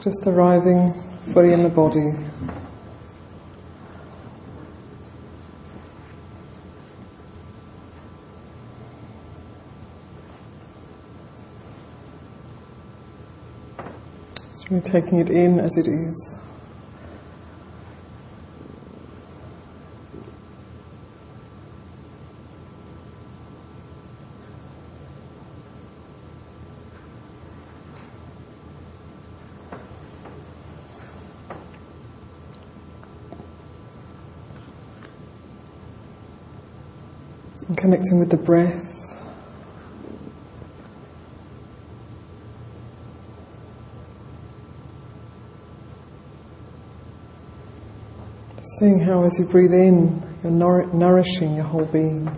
Just arriving fully in the body. Just really taking it in as it is. And connecting with the breath. Seeing how as you breathe in, you're nour- nourishing your whole being.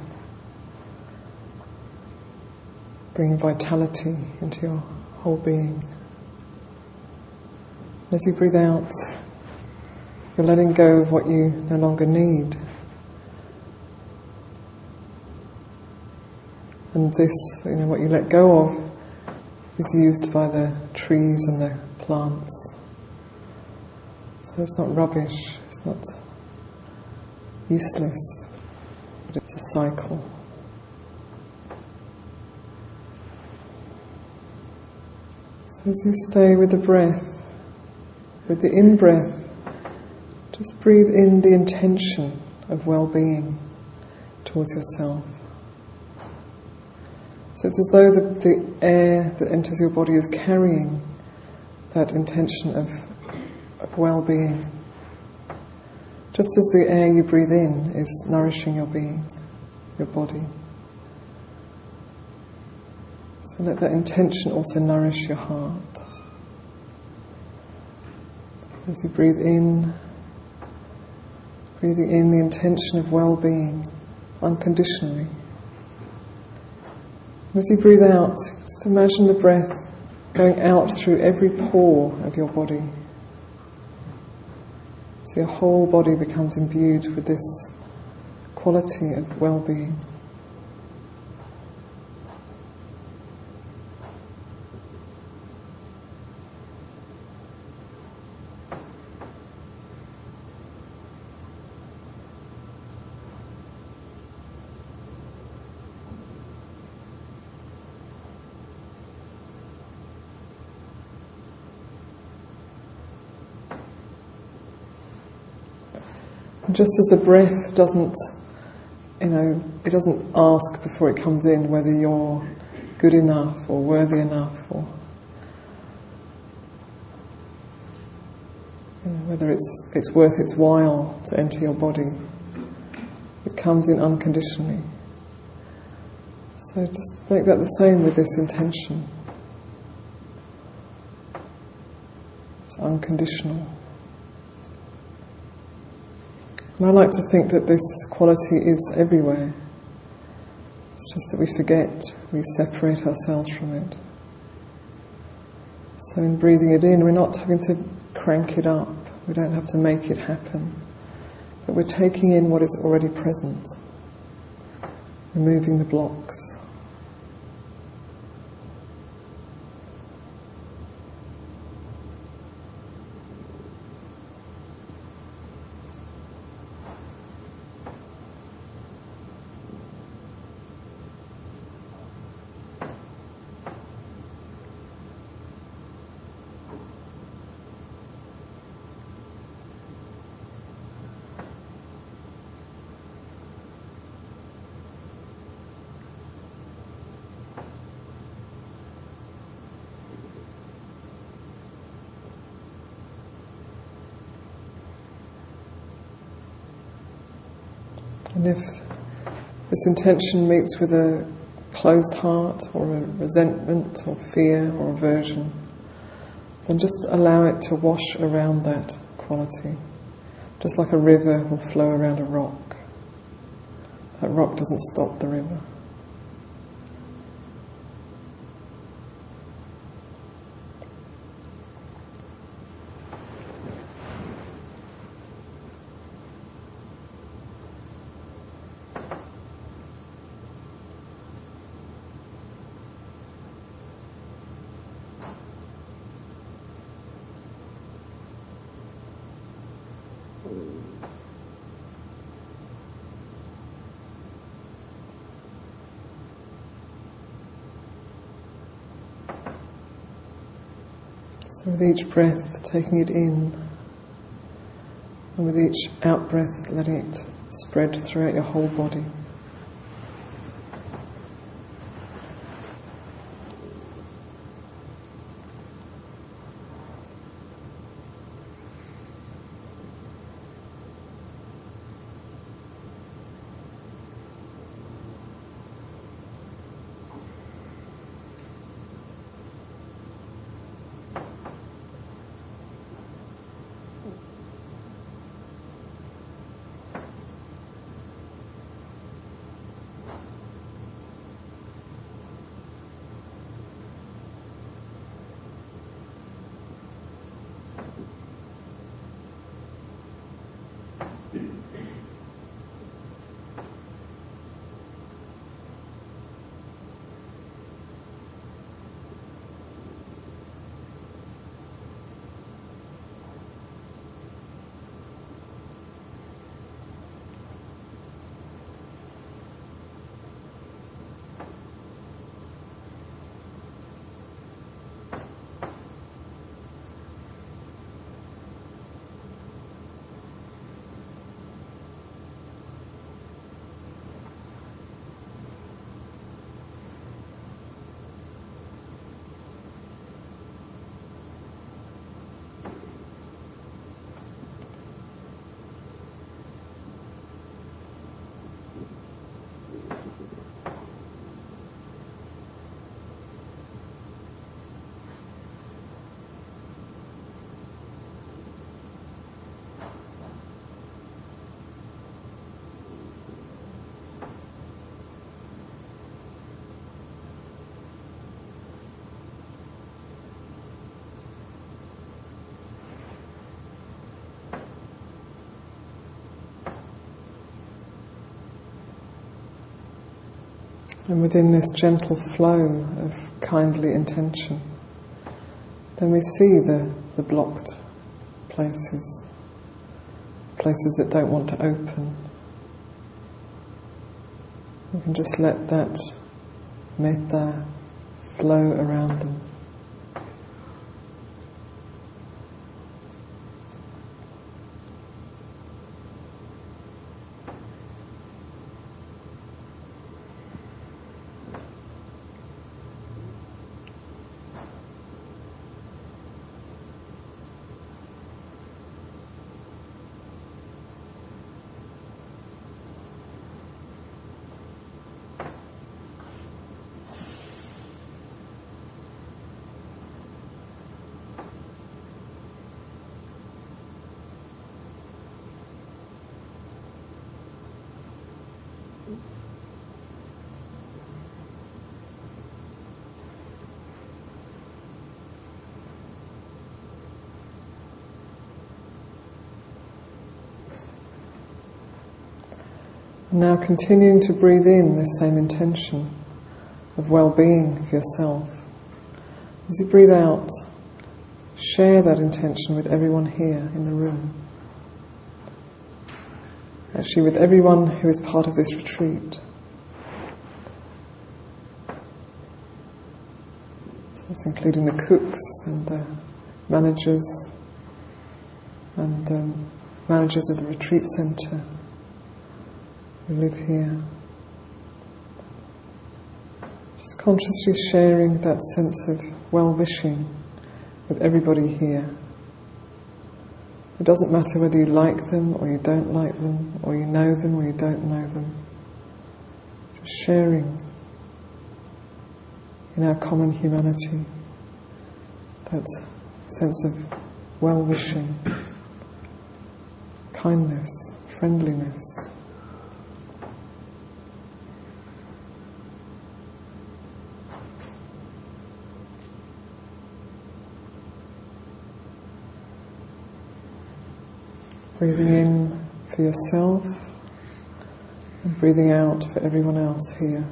Bringing vitality into your whole being. As you breathe out, you're letting go of what you no longer need. And this, you know, what you let go of is used by the trees and the plants. So it's not rubbish, it's not useless, but it's a cycle. So as you stay with the breath, with the in breath, just breathe in the intention of well being towards yourself. So it's as though the, the air that enters your body is carrying that intention of, of well being. Just as the air you breathe in is nourishing your being, your body. So let that intention also nourish your heart. So as you breathe in, breathing in the intention of well being unconditionally. As you breathe out, just imagine the breath going out through every pore of your body. So your whole body becomes imbued with this quality of well being. Just as the breath doesn't, you know, it doesn't ask before it comes in whether you're good enough or worthy enough or you know, whether it's, it's worth its while to enter your body. It comes in unconditionally. So just make that the same with this intention. It's unconditional. And I like to think that this quality is everywhere. It's just that we forget, we separate ourselves from it. So, in breathing it in, we're not having to crank it up, we don't have to make it happen, but we're taking in what is already present, removing the blocks. And if this intention meets with a closed heart or a resentment or fear or aversion, then just allow it to wash around that quality. Just like a river will flow around a rock. That rock doesn't stop the river. So, with each breath, taking it in, and with each out breath, letting it spread throughout your whole body. And within this gentle flow of kindly intention, then we see the, the blocked places, places that don't want to open. We can just let that metta flow around them. Now continuing to breathe in this same intention of well-being of yourself. As you breathe out, share that intention with everyone here in the room. Actually, with everyone who is part of this retreat. So that's including the cooks and the managers and the um, managers of the retreat centre live here. Just consciously sharing that sense of well wishing with everybody here. It doesn't matter whether you like them or you don't like them, or you know them or you don't know them. Just sharing in our common humanity that sense of well wishing, kindness, friendliness. Breathing in for yourself and breathing out for everyone else here.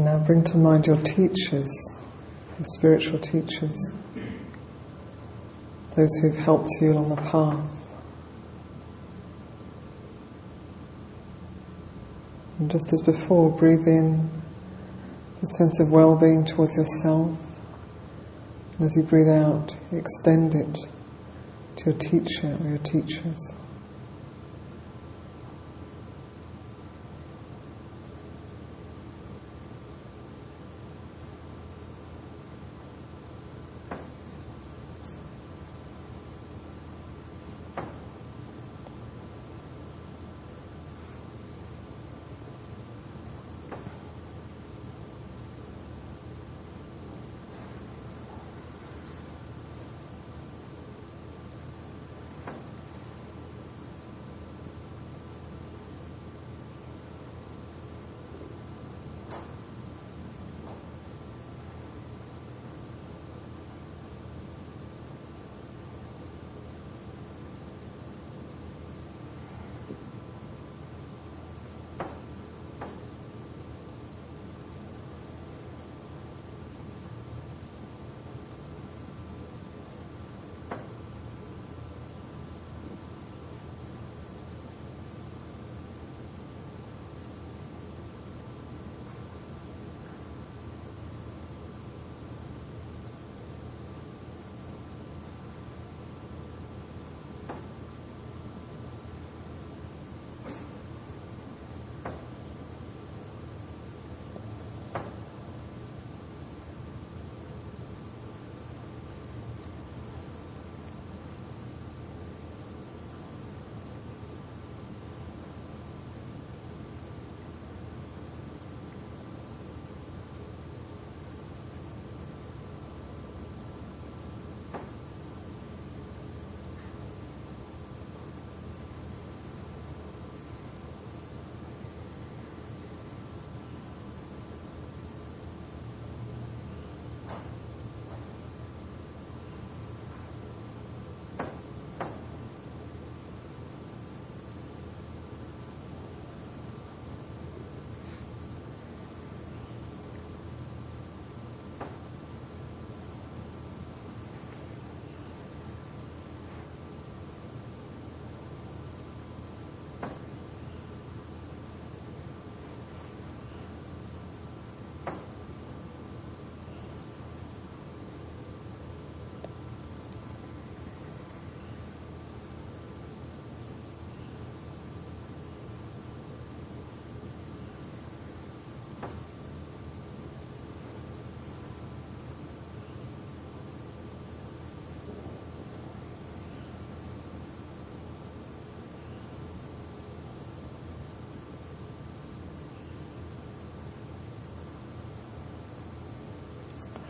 Now bring to mind your teachers, your spiritual teachers, those who've helped you along the path. And just as before, breathe in the sense of well being towards yourself. And as you breathe out, extend it to your teacher or your teachers.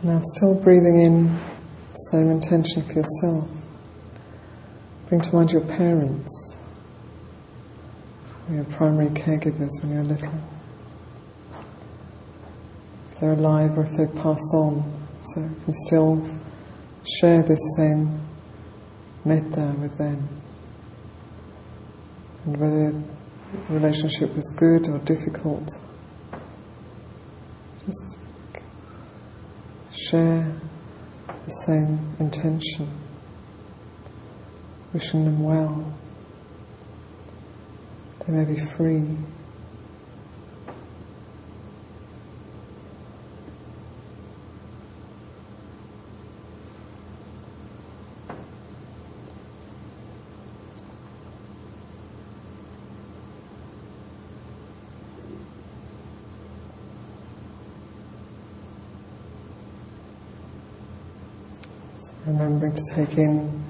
Now, still breathing in same intention for yourself. Bring to mind your parents, your primary caregivers when you're little. If they're alive or if they've passed on, so you can still share this same metta with them. And whether the relationship was good or difficult, just share the same intention, wishing them well. They may be free. Remembering to take in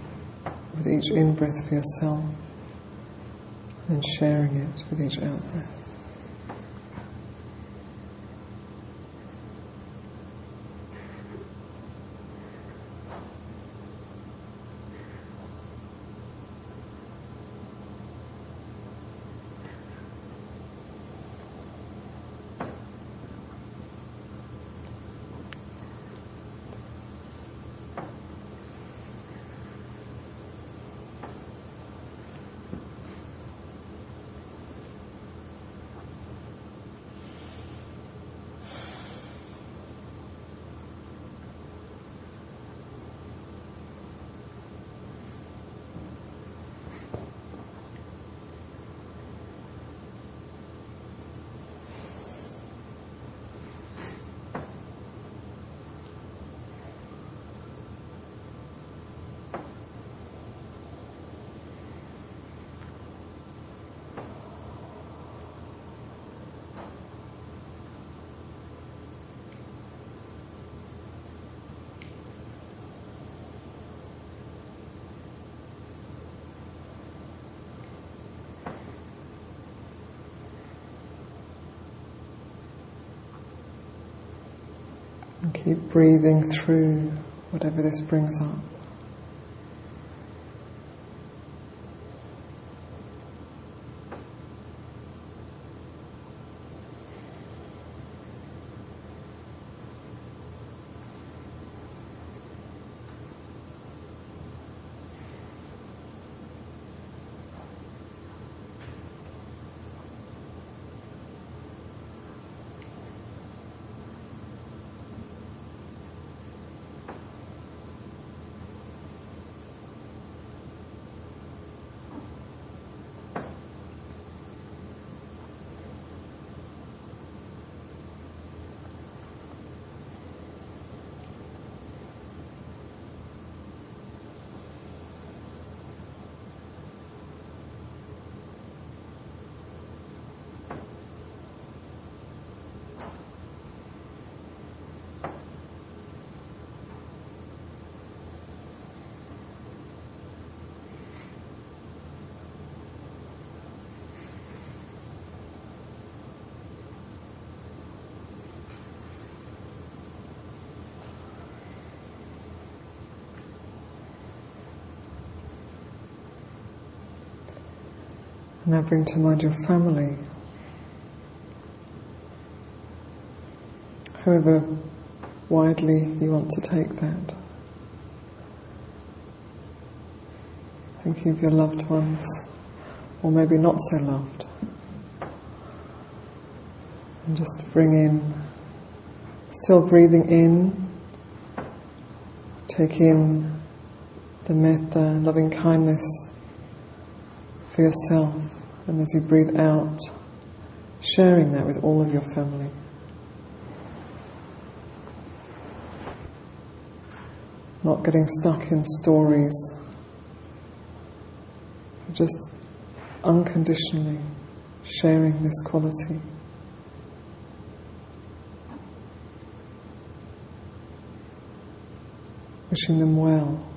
with each in breath for yourself and sharing it with each out breath. And keep breathing through whatever this brings up. Now bring to mind your family. However widely you want to take that. Thinking of your loved ones, or maybe not so loved. And just to bring in, still breathing in, take in the metta, loving kindness for yourself, and as you breathe out, sharing that with all of your family. Not getting stuck in stories, just unconditionally sharing this quality. Wishing them well.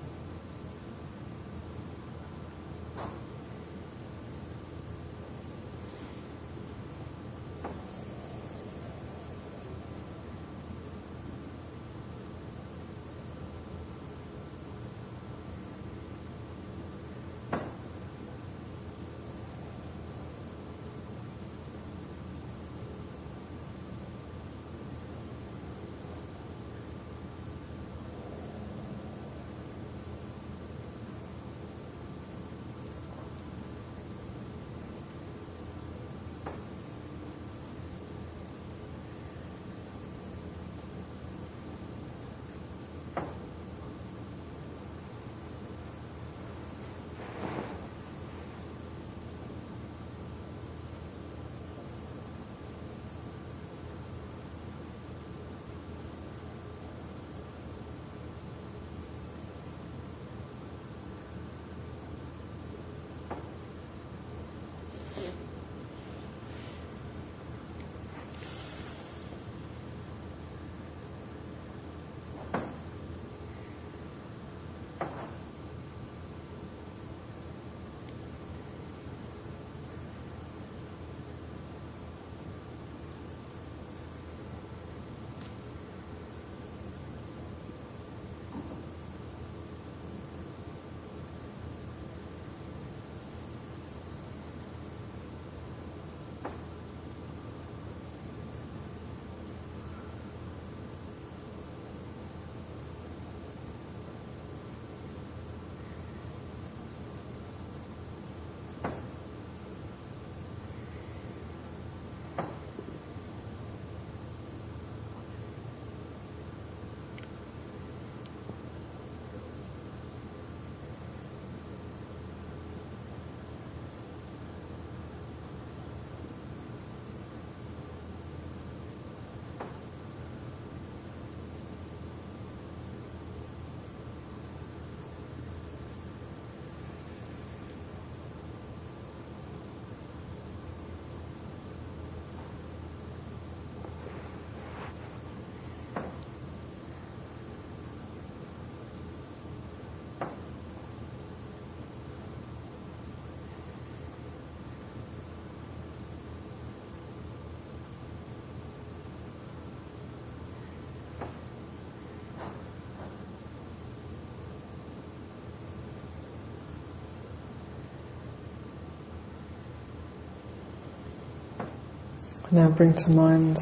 Now bring to mind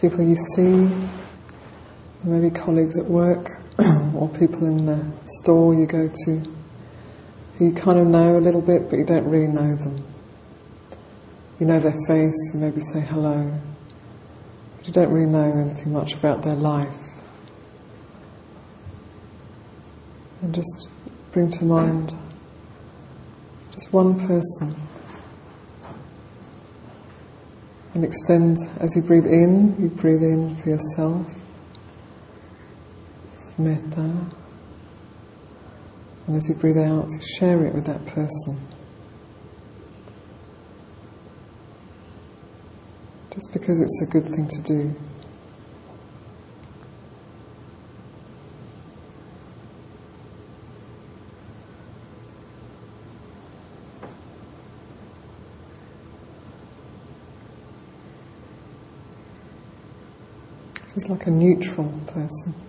people you see, maybe colleagues at work, or people in the store you go to, who you kind of know a little bit, but you don't really know them. You know their face, you maybe say hello, but you don't really know anything much about their life. And just bring to mind just one person And extend as you breathe in, you breathe in for yourself. It's metta. And as you breathe out, you share it with that person. Just because it's a good thing to do. She's like a neutral person.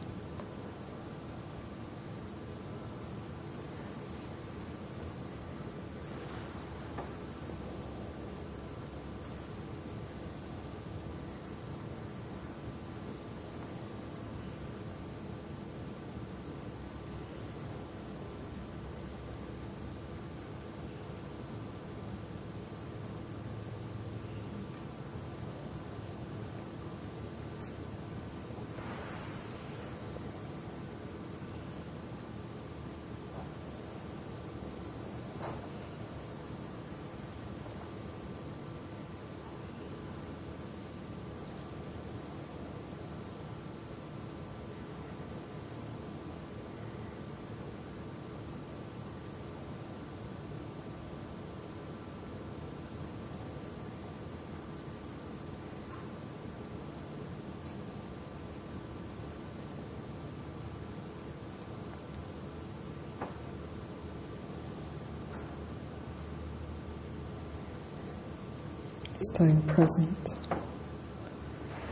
Staying present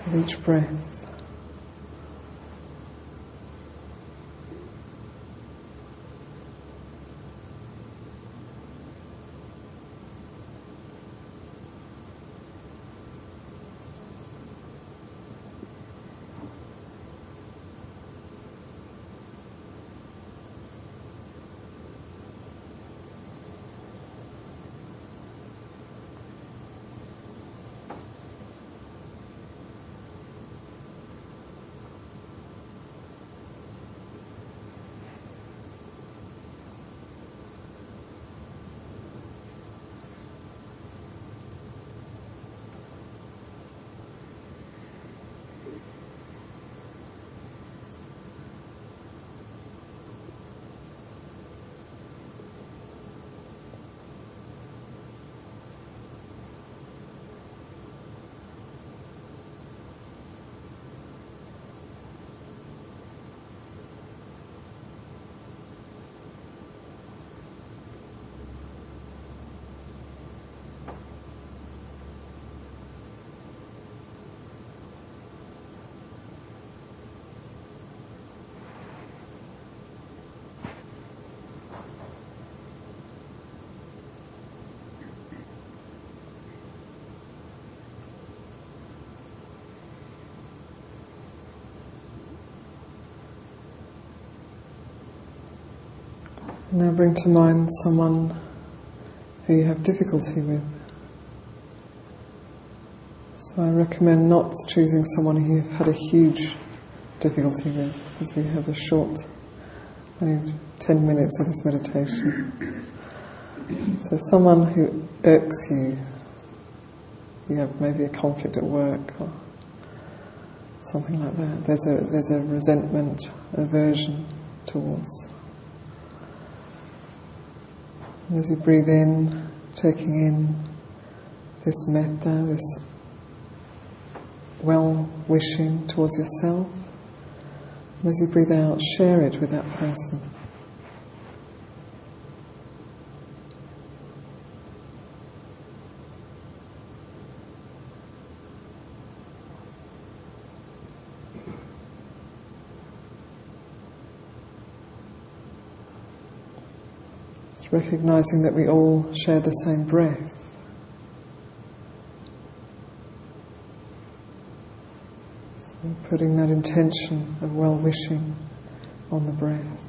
with each breath. Now bring to mind someone who you have difficulty with. So I recommend not choosing someone who you've had a huge difficulty with, because we have a short, only 10 minutes of this meditation. So someone who irks you, you have maybe a conflict at work or something like that. There's a, there's a resentment, aversion towards. And as you breathe in, taking in this metta, this well wishing towards yourself, and as you breathe out, share it with that person. recognizing that we all share the same breath. So putting that intention of well wishing on the breath.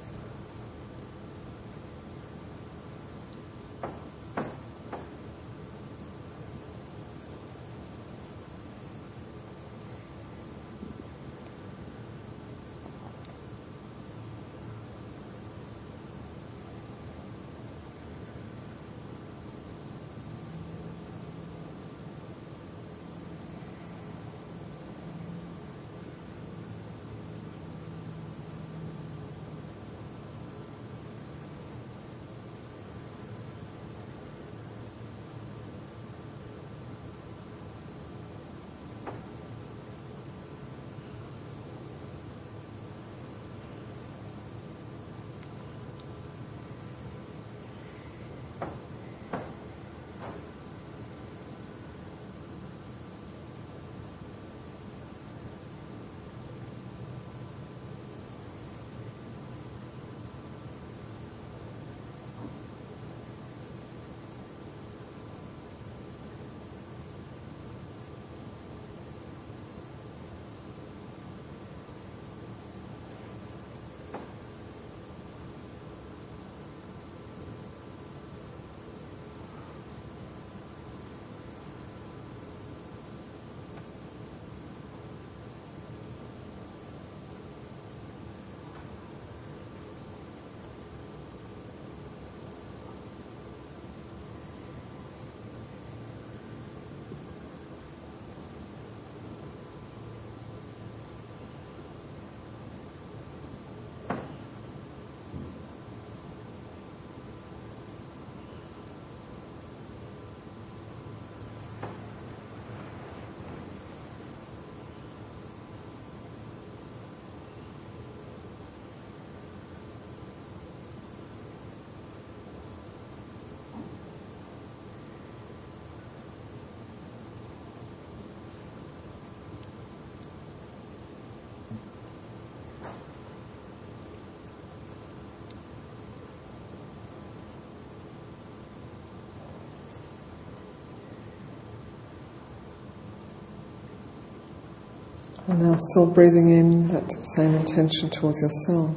And now, still breathing in that same intention towards yourself,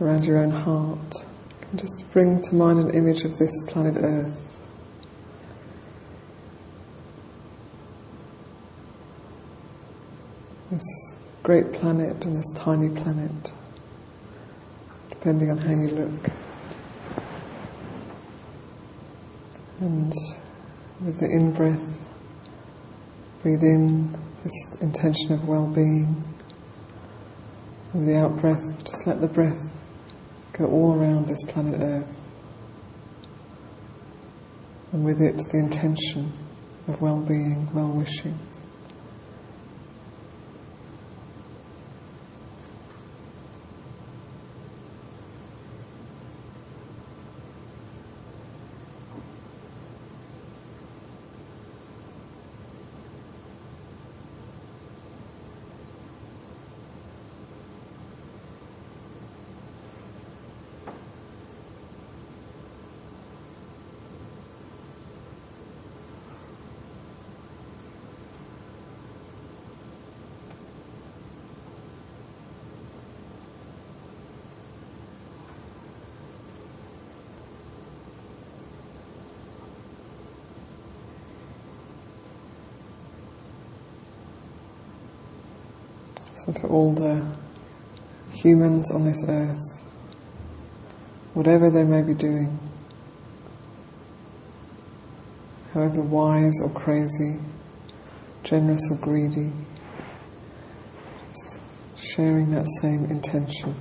around your own heart. And just bring to mind an image of this planet Earth. This great planet and this tiny planet, depending on how you look. And with the in breath, breathe in this intention of well being. With the out breath, just let the breath go all around this planet Earth. And with it, the intention of well being, well wishing. For all the humans on this earth, whatever they may be doing, however wise or crazy, generous or greedy, just sharing that same intention.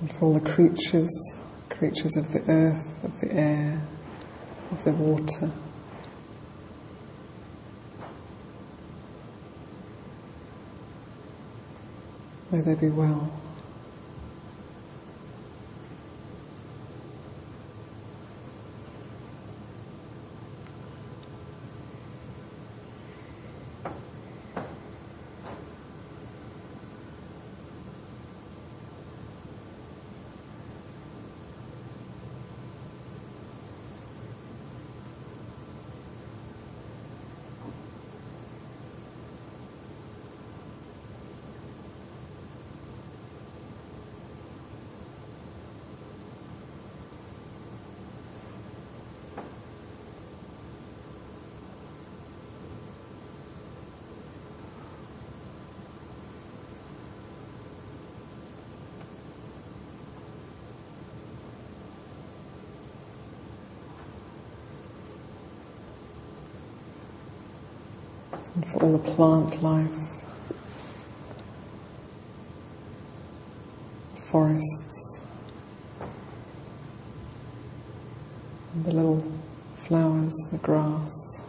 And for all the creatures, creatures of the earth, of the air, of the water. May they be well. And for all the plant life, forests, and the little flowers, the grass.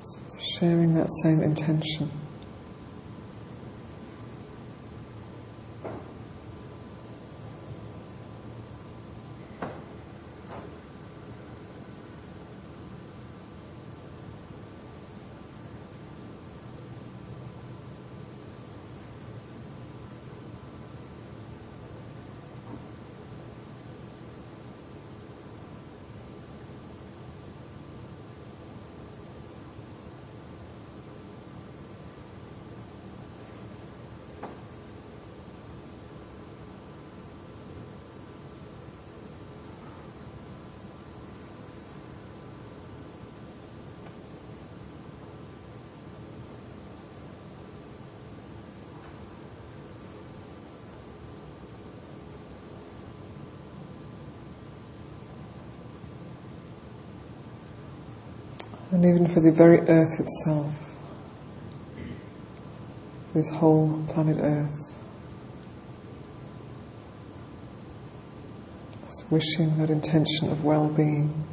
So sharing that same intention. And even for the very earth itself, this whole planet Earth. Just wishing that intention of well being.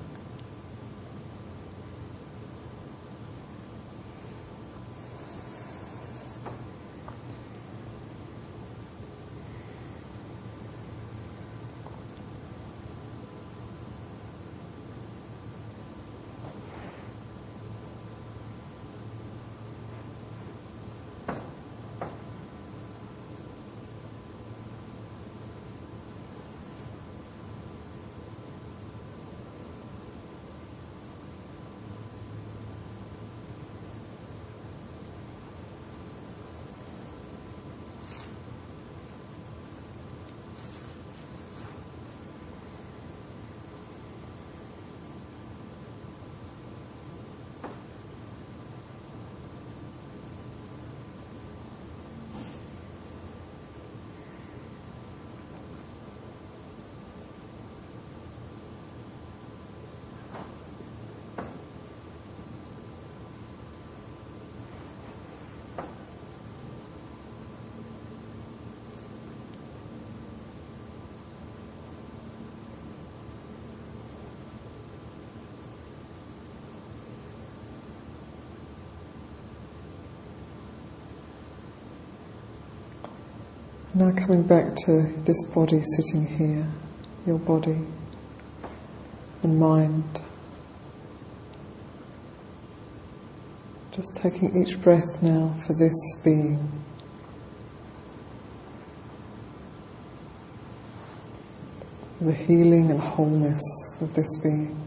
Now coming back to this body sitting here, your body and mind. Just taking each breath now for this being. The healing and wholeness of this being.